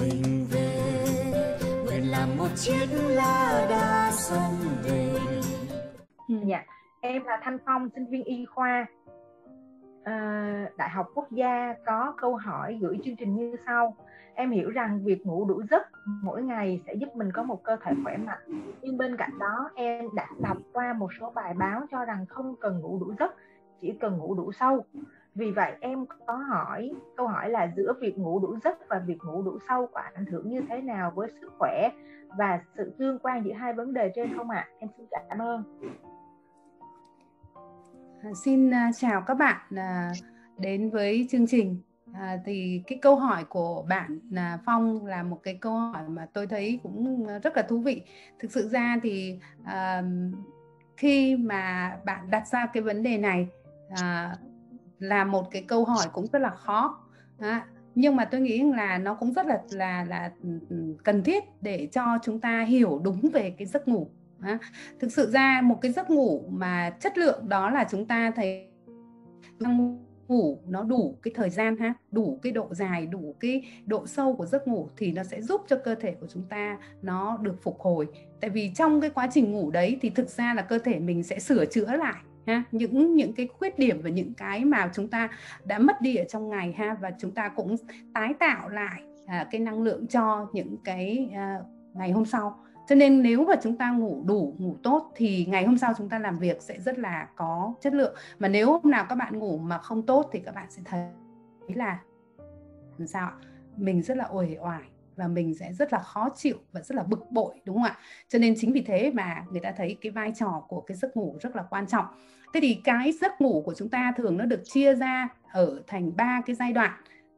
mình về. Nguyện làm một chiếc lá đa sông về. Ừ, dạ. Em là thanh phong sinh viên y khoa à, đại học quốc gia có câu hỏi gửi chương trình như sau. Em hiểu rằng việc ngủ đủ giấc mỗi ngày sẽ giúp mình có một cơ thể khỏe mạnh. Nhưng bên cạnh đó em đã đọc qua một số bài báo cho rằng không cần ngủ đủ giấc chỉ cần ngủ đủ sâu vì vậy em có hỏi câu hỏi là giữa việc ngủ đủ giấc và việc ngủ đủ sâu có ảnh hưởng như thế nào với sức khỏe và sự tương quan giữa hai vấn đề trên không ạ à? em xin cảm ơn à, xin à, chào các bạn à, đến với chương trình À, thì cái câu hỏi của bạn là Phong là một cái câu hỏi mà tôi thấy cũng à, rất là thú vị. Thực sự ra thì uh, khi mà bạn đặt ra cái vấn đề này uh, là một cái câu hỏi cũng rất là khó. À, nhưng mà tôi nghĩ là nó cũng rất là là là cần thiết để cho chúng ta hiểu đúng về cái giấc ngủ. À, thực sự ra một cái giấc ngủ mà chất lượng đó là chúng ta thấy ngủ nó đủ cái thời gian ha đủ cái độ dài đủ cái độ sâu của giấc ngủ thì nó sẽ giúp cho cơ thể của chúng ta nó được phục hồi tại vì trong cái quá trình ngủ đấy thì thực ra là cơ thể mình sẽ sửa chữa lại ha? Những những cái khuyết điểm và những cái mà chúng ta đã mất đi ở trong ngày ha? Và chúng ta cũng tái tạo lại à, cái năng lượng cho những cái à, ngày hôm sau. Cho nên nếu mà chúng ta ngủ đủ ngủ tốt thì ngày hôm sau chúng ta làm việc sẽ rất là có chất lượng. Mà nếu hôm nào các bạn ngủ mà không tốt thì các bạn sẽ thấy là làm sao mình rất là uể oải và mình sẽ rất là khó chịu và rất là bực bội đúng không ạ? Cho nên chính vì thế mà người ta thấy cái vai trò của cái giấc ngủ rất là quan trọng. Thế thì cái giấc ngủ của chúng ta thường nó được chia ra ở thành ba cái giai đoạn.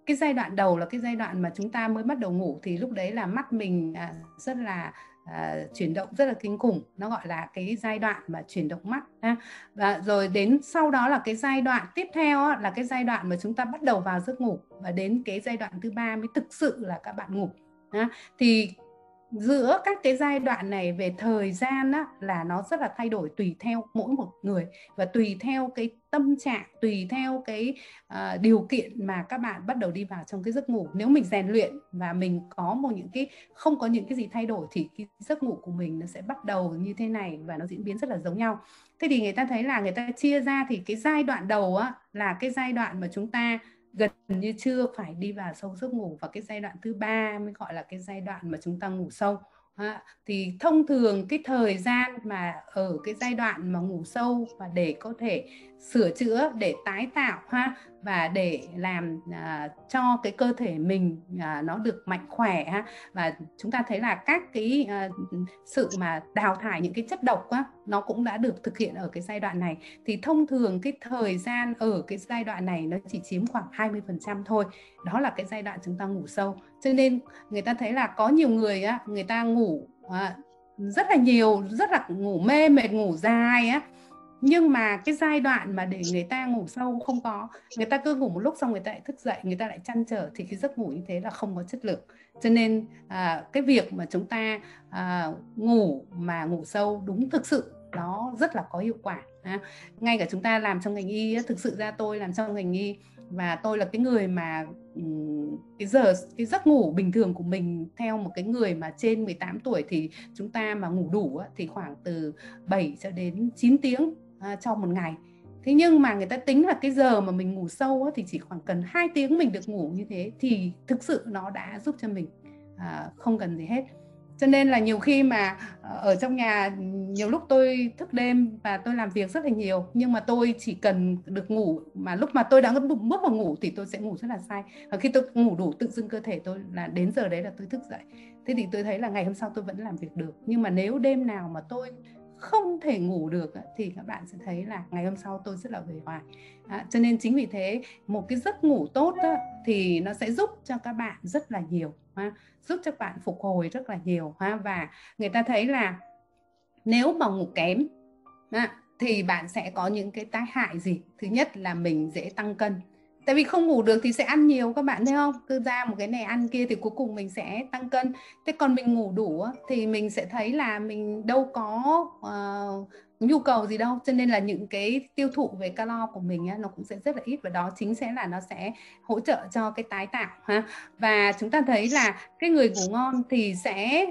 Cái giai đoạn đầu là cái giai đoạn mà chúng ta mới bắt đầu ngủ thì lúc đấy là mắt mình à, rất là À, chuyển động rất là kinh khủng. Nó gọi là cái giai đoạn mà chuyển động mắt ha. và rồi đến sau đó là cái giai đoạn tiếp theo á, là cái giai đoạn mà chúng ta bắt đầu vào giấc ngủ. Và đến cái giai đoạn thứ ba mới thực sự là các bạn ngủ thì giữa các cái giai đoạn này về thời gian á, là nó rất là thay đổi tùy theo mỗi một người và tùy theo cái tâm trạng tùy theo cái uh, điều kiện mà các bạn bắt đầu đi vào trong cái giấc ngủ. Nếu mình rèn luyện và mình có một những cái không có những cái gì thay đổi thì cái giấc ngủ của mình nó sẽ bắt đầu như thế này và nó diễn biến rất là giống nhau. Thế thì người ta thấy là người ta chia ra thì cái giai đoạn đầu á là cái giai đoạn mà chúng ta gần như chưa phải đi vào sâu giấc ngủ và cái giai đoạn thứ ba mới gọi là cái giai đoạn mà chúng ta ngủ sâu. À, thì thông thường cái thời gian mà ở cái giai đoạn mà ngủ sâu và để có thể sửa chữa để tái tạo ha và để làm uh, cho cái cơ thể mình uh, nó được mạnh khỏe ha. Và chúng ta thấy là các cái uh, sự mà đào thải những cái chất độc á nó cũng đã được thực hiện ở cái giai đoạn này. Thì thông thường cái thời gian ở cái giai đoạn này nó chỉ chiếm khoảng 20% thôi. Đó là cái giai đoạn chúng ta ngủ sâu. Cho nên người ta thấy là có nhiều người á người ta ngủ uh, rất là nhiều rất là ngủ mê mệt ngủ dài á nhưng mà cái giai đoạn mà để người ta ngủ sâu không có người ta cứ ngủ một lúc xong người ta lại thức dậy người ta lại chăn trở thì cái giấc ngủ như thế là không có chất lượng. Cho nên à, cái việc mà chúng ta à, ngủ mà ngủ sâu đúng thực sự nó rất là có hiệu quả à, ngay cả chúng ta làm trong ngành y thực sự ra tôi làm trong ngành y và tôi là cái người mà cái giờ cái giấc ngủ bình thường của mình theo một cái người mà trên 18 tuổi thì chúng ta mà ngủ đủ thì khoảng từ 7 cho đến 9 tiếng à, trong một ngày. Thế nhưng mà người ta tính là cái giờ mà mình ngủ sâu á, thì chỉ khoảng cần 2 tiếng mình được ngủ như thế thì thực sự nó đã giúp cho mình à, không cần gì hết. Cho nên là nhiều khi mà à, ở trong nhà nhiều lúc tôi thức đêm và tôi làm việc rất là nhiều nhưng mà tôi chỉ cần được ngủ mà lúc mà tôi đã bước vào ngủ thì tôi sẽ ngủ rất là say. Và khi tôi ngủ đủ tự dưng cơ thể tôi là đến giờ đấy là tôi thức dậy. Thế thì tôi thấy là ngày hôm sau tôi vẫn làm việc được. Nhưng mà nếu đêm nào mà tôi không thể ngủ được thì các bạn sẽ thấy là ngày hôm sau tôi rất là về hoài à, cho nên chính vì thế một cái giấc ngủ tốt đó, thì nó sẽ giúp cho các bạn rất là nhiều ha, giúp cho bạn phục hồi rất là nhiều ha và người ta thấy là nếu mà ngủ kém à, thì bạn sẽ có những cái tai hại gì? Thứ nhất là mình dễ tăng cân tại vì không ngủ được thì sẽ ăn nhiều các bạn thấy không? Cứ ra một cái này ăn kia thì cuối cùng mình sẽ tăng cân. Thế còn mình ngủ đủ thì mình sẽ thấy là mình đâu có uh, nhu cầu gì đâu. Cho nên là những cái tiêu thụ về calo của mình á, nó cũng sẽ rất là ít. Và đó chính sẽ là nó sẽ hỗ trợ cho cái tái tạo ha. Và chúng ta thấy là cái người ngủ ngon thì sẽ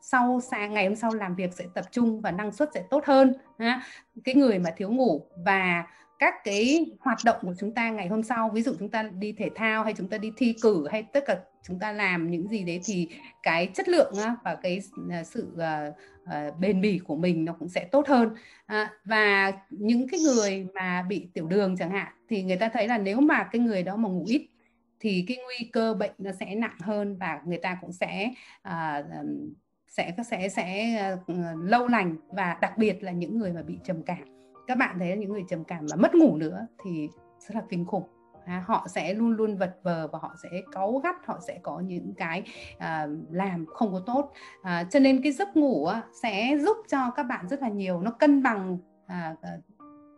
sau sáng ngày hôm sau làm việc sẽ tập trung và năng suất sẽ tốt hơn ha. Cái người mà thiếu ngủ và các cái hoạt động của chúng ta ngày hôm sau, ví dụ chúng ta đi thể thao hay chúng ta đi thi cử hay tất cả chúng ta làm những gì đấy thì cái chất lượng và cái à, sự à, à, bền bỉ của mình nó cũng sẽ tốt hơn. Và những cái người mà bị tiểu đường chẳng hạn thì người ta thấy là nếu mà cái người đó mà ngủ ít thì cái nguy cơ bệnh nó sẽ nặng hơn và người ta cũng sẽ sẽ sẽ sẽ lâu lành và đặc biệt là những người mà bị trầm cảm các bạn thấy những người trầm cảm mà mất ngủ nữa thì rất là kinh khủng. À, họ sẽ luôn luôn vật vờ và họ sẽ cáu gắt họ sẽ có những cái à, làm không có tốt. À, cho nên cái giấc ngủ á, sẽ giúp cho các bạn rất là nhiều nó cân bằng à, à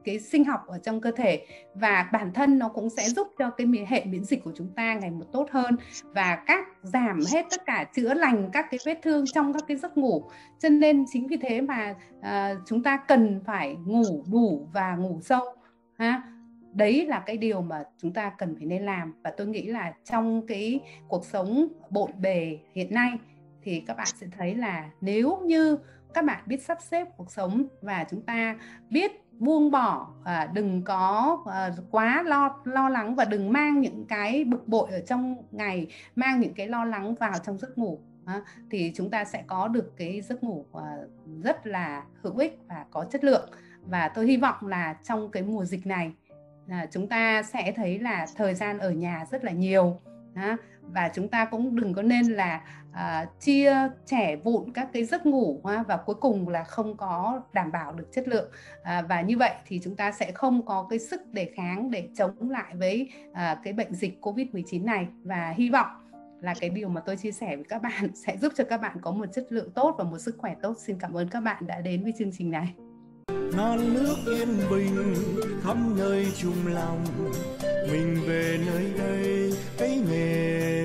cái sinh học ở trong cơ thể và bản thân nó cũng sẽ giúp cho cái hệ miễn dịch của chúng ta ngày một tốt hơn và các giảm hết tất cả chữa lành các cái vết thương trong các cái giấc ngủ. Cho nên chính vì thế mà uh, chúng ta cần phải ngủ đủ và ngủ sâu ha. Đấy là cái điều mà chúng ta cần phải nên làm và tôi nghĩ là trong cái cuộc sống bộn bề hiện nay thì các bạn sẽ thấy là nếu như các bạn biết sắp xếp cuộc sống và chúng ta biết buông bỏ à, đừng có à, quá lo lo lắng và đừng mang những cái bực bội ở trong ngày mang những cái lo lắng vào trong giấc ngủ à, thì chúng ta sẽ có được cái giấc ngủ à, rất là hữu ích và có chất lượng. Và tôi hy vọng là trong cái mùa dịch này à, chúng ta sẽ thấy là thời gian ở nhà rất là nhiều và chúng ta cũng đừng có nên là uh, chia trẻ vụn các cái giấc ngủ ha, và cuối cùng là không có đảm bảo được chất lượng. Uh, và như vậy thì chúng ta sẽ không có cái sức đề kháng để chống lại với uh, cái bệnh dịch covid 19 này. Và hy vọng là cái điều mà tôi chia sẻ với các bạn sẽ giúp cho các bạn có một chất lượng tốt và một sức khỏe tốt. Xin cảm ơn các bạn đã đến với chương trình này non nước yên bình khắp nơi chung lòng. Mình về nơi đây cái nghề